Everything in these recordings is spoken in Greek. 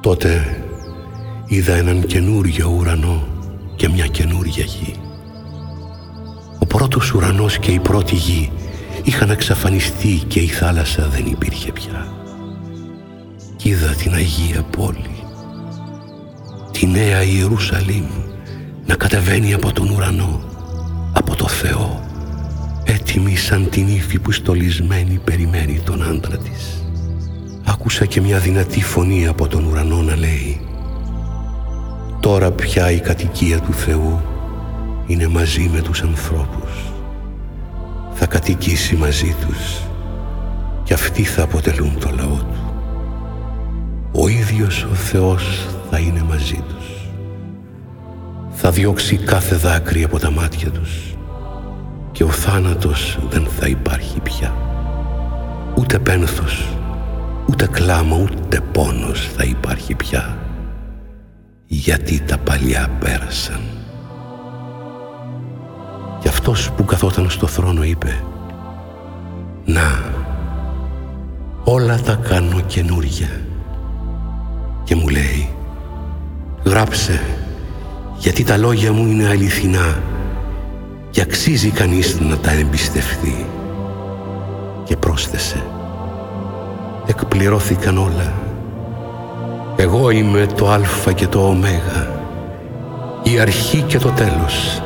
Τότε είδα έναν καινούριο ουρανό και μια καινούρια γη. Ο πρώτος ουρανός και η πρώτη γη είχαν εξαφανιστεί και η θάλασσα δεν υπήρχε πια. Κι είδα την Αγία Πόλη, τη Νέα Ιερουσαλήμ να κατεβαίνει από τον ουρανό, από το Θεό, έτοιμη σαν την ύφη που στολισμένη περιμένει τον άντρα της. Άκουσα και μια δυνατή φωνή από τον ουρανό να λέει «Τώρα πια η κατοικία του Θεού είναι μαζί με τους ανθρώπους. Θα κατοικήσει μαζί τους και αυτοί θα αποτελούν το λαό του. Ο ίδιος ο Θεός θα είναι μαζί τους. Θα διώξει κάθε δάκρυ από τα μάτια τους και ο θάνατος δεν θα υπάρχει πια. Ούτε πένθος, ούτε κλάμα, ούτε πόνος θα υπάρχει πια γιατί τα παλιά πέρασαν. Και αυτός που καθόταν στο θρόνο είπε «Να, όλα τα κάνω καινούρια» και μου λέει «Γράψε, γιατί τα λόγια μου είναι αληθινά και αξίζει κανείς να τα εμπιστευτεί». Και πρόσθεσε «Εκπληρώθηκαν όλα. Εγώ είμαι το Α και το Ω, η αρχή και το τέλος»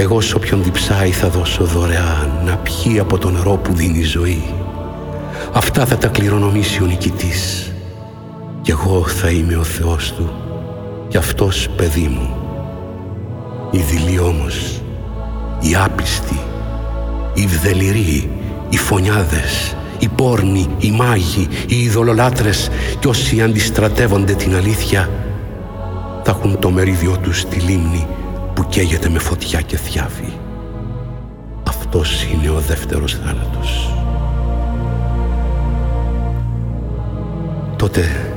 Εγώ σ' όποιον διψάει θα δώσω δωρεάν να πιει από το νερό που δίνει ζωή. Αυτά θα τα κληρονομήσει ο νικητής. Κι εγώ θα είμαι ο Θεός του κι αυτός παιδί μου. Οι δειλοί όμως, οι άπιστοι, οι βδεληροί, οι φωνιάδες, οι πόρνοι, οι μάγοι, οι ειδωλολάτρες κι όσοι αντιστρατεύονται την αλήθεια θα έχουν το μερίδιο τους στη λίμνη που καίγεται με φωτιά και θιάφη. Αυτός είναι ο δεύτερος θάνατος. Τότε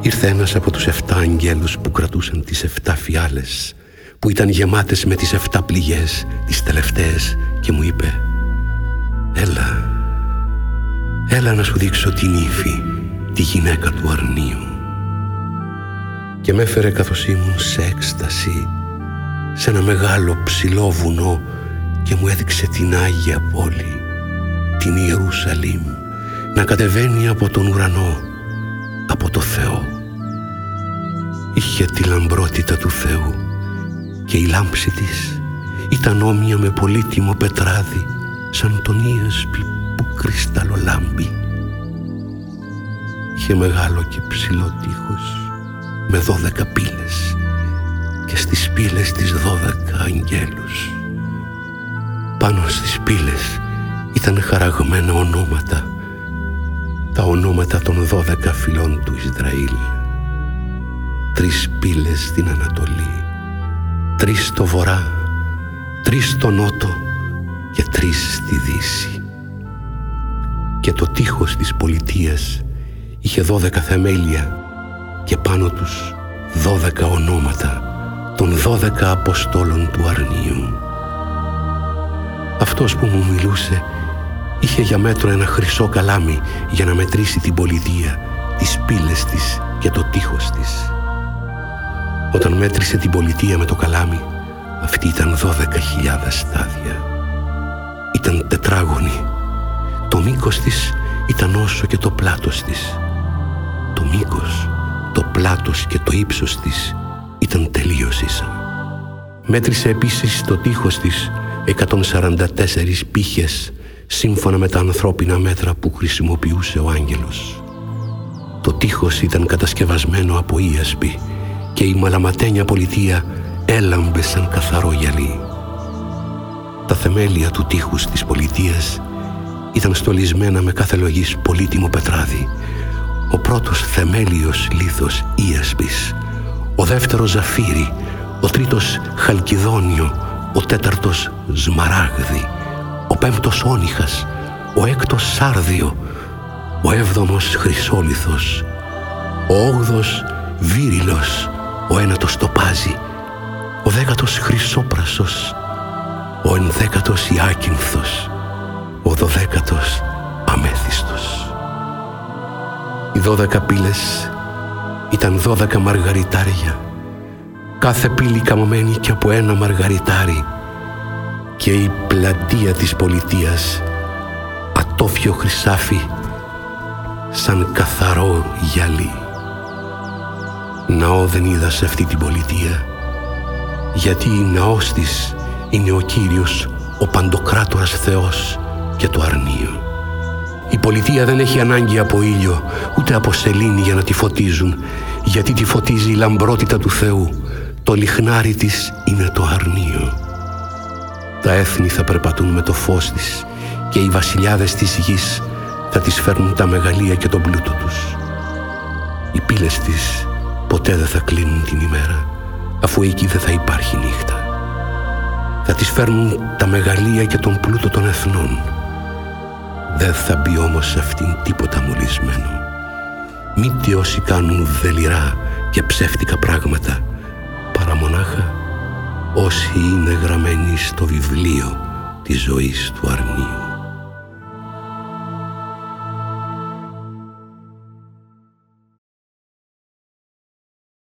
ήρθε ένας από τους εφτά αγγέλους που κρατούσαν τις εφτά φιάλες που ήταν γεμάτες με τις εφτά πληγές, τις τελευταίες και μου είπε «Έλα, έλα να σου δείξω την ύφη, τη γυναίκα του αρνίου». Και με έφερε καθώς ήμουν σε έκσταση σε ένα μεγάλο ψηλό βουνό και μου έδειξε την Άγια Πόλη, την Ιερουσαλήμ, να κατεβαίνει από τον ουρανό, από το Θεό. Είχε τη λαμπρότητα του Θεού και η λάμψη της ήταν όμοια με πολύτιμο πετράδι σαν τον Ίασπι που κρυσταλλολάμπει. Είχε μεγάλο και ψηλό τείχος με δώδεκα πύλες και στις πύλες της δώδεκα αγγέλους. Πάνω στις πύλες ήταν χαραγμένα ονόματα, τα ονόματα των δώδεκα φυλών του Ισραήλ. Τρεις πύλες στην Ανατολή, τρεις στο Βορρά, τρεις στο Νότο και τρεις στη Δύση. Και το τείχος της πολιτείας είχε δώδεκα θεμέλια και πάνω τους δώδεκα ονόματα των δώδεκα Αποστόλων του Αρνίου. Αυτός που μου μιλούσε είχε για μέτρο ένα χρυσό καλάμι για να μετρήσει την πολιτεία, τις πύλες της και το τείχος της. Όταν μέτρησε την πολιτεία με το καλάμι, αυτή ήταν δώδεκα χιλιάδες στάδια. Ήταν τετράγωνη. Το μήκος της ήταν όσο και το πλάτος της. Το μήκος, το πλάτος και το ύψος της ήταν τελείως ίσα. Μέτρησε επίσης το τείχος της 144 πύχες σύμφωνα με τα ανθρώπινα μέτρα που χρησιμοποιούσε ο άγγελος. Το τείχος ήταν κατασκευασμένο από ίασπη και η μαλαματένια πολιτεία έλαμπε σαν καθαρό γυαλί. Τα θεμέλια του τείχους της πολιτείας ήταν στολισμένα με κάθε λογής πολύτιμο πετράδι. Ο πρώτος θεμέλιος λίθος ίασπης ο δεύτερος ζαφύρι, ο τρίτος χαλκιδόνιο, ο τέταρτος σμαράγδι, ο πέμπτος όνυχας, ο έκτος σάρδιο, ο έβδομος χρυσόλιθος, ο όγδος βύριλος, ο ένατος τοπάζι, ο δέκατος χρυσόπρασος, ο ενδέκατος ιάκυνθος, ο δωδέκατος αμέθιστος. Οι δώδεκα πύλες ήταν δώδεκα μαργαριτάρια κάθε πύλη καμωμένη και από ένα μαργαριτάρι και η πλατεία της πολιτείας ατόφιο χρυσάφι σαν καθαρό γυαλί. Ναό δεν είδα σε αυτή την πολιτεία γιατί ναός της είναι ο Κύριος ο Παντοκράτορας Θεός και το αρνείο. Η πολιτεία δεν έχει ανάγκη από ήλιο ούτε από σελήνη για να τη φωτίζουν γιατί τη φωτίζει η λαμπρότητα του Θεού. Το λιχνάρι της είναι το αρνείο. Τα έθνη θα περπατούν με το φως της και οι βασιλιάδες της γης θα τις φέρνουν τα μεγαλεία και τον πλούτο τους. Οι πύλες της ποτέ δεν θα κλείνουν την ημέρα αφού εκεί δεν θα υπάρχει νύχτα. Θα τις φέρνουν τα μεγαλεία και τον πλούτο των εθνών. Δεν θα μπει όμως σε αυτήν τίποτα μολυσμένο. Μήτε όσοι κάνουν δελειρά και ψεύτικα πράγματα παρά μονάχα όσοι είναι γραμμένοι στο βιβλίο της ζωής του αρνίου.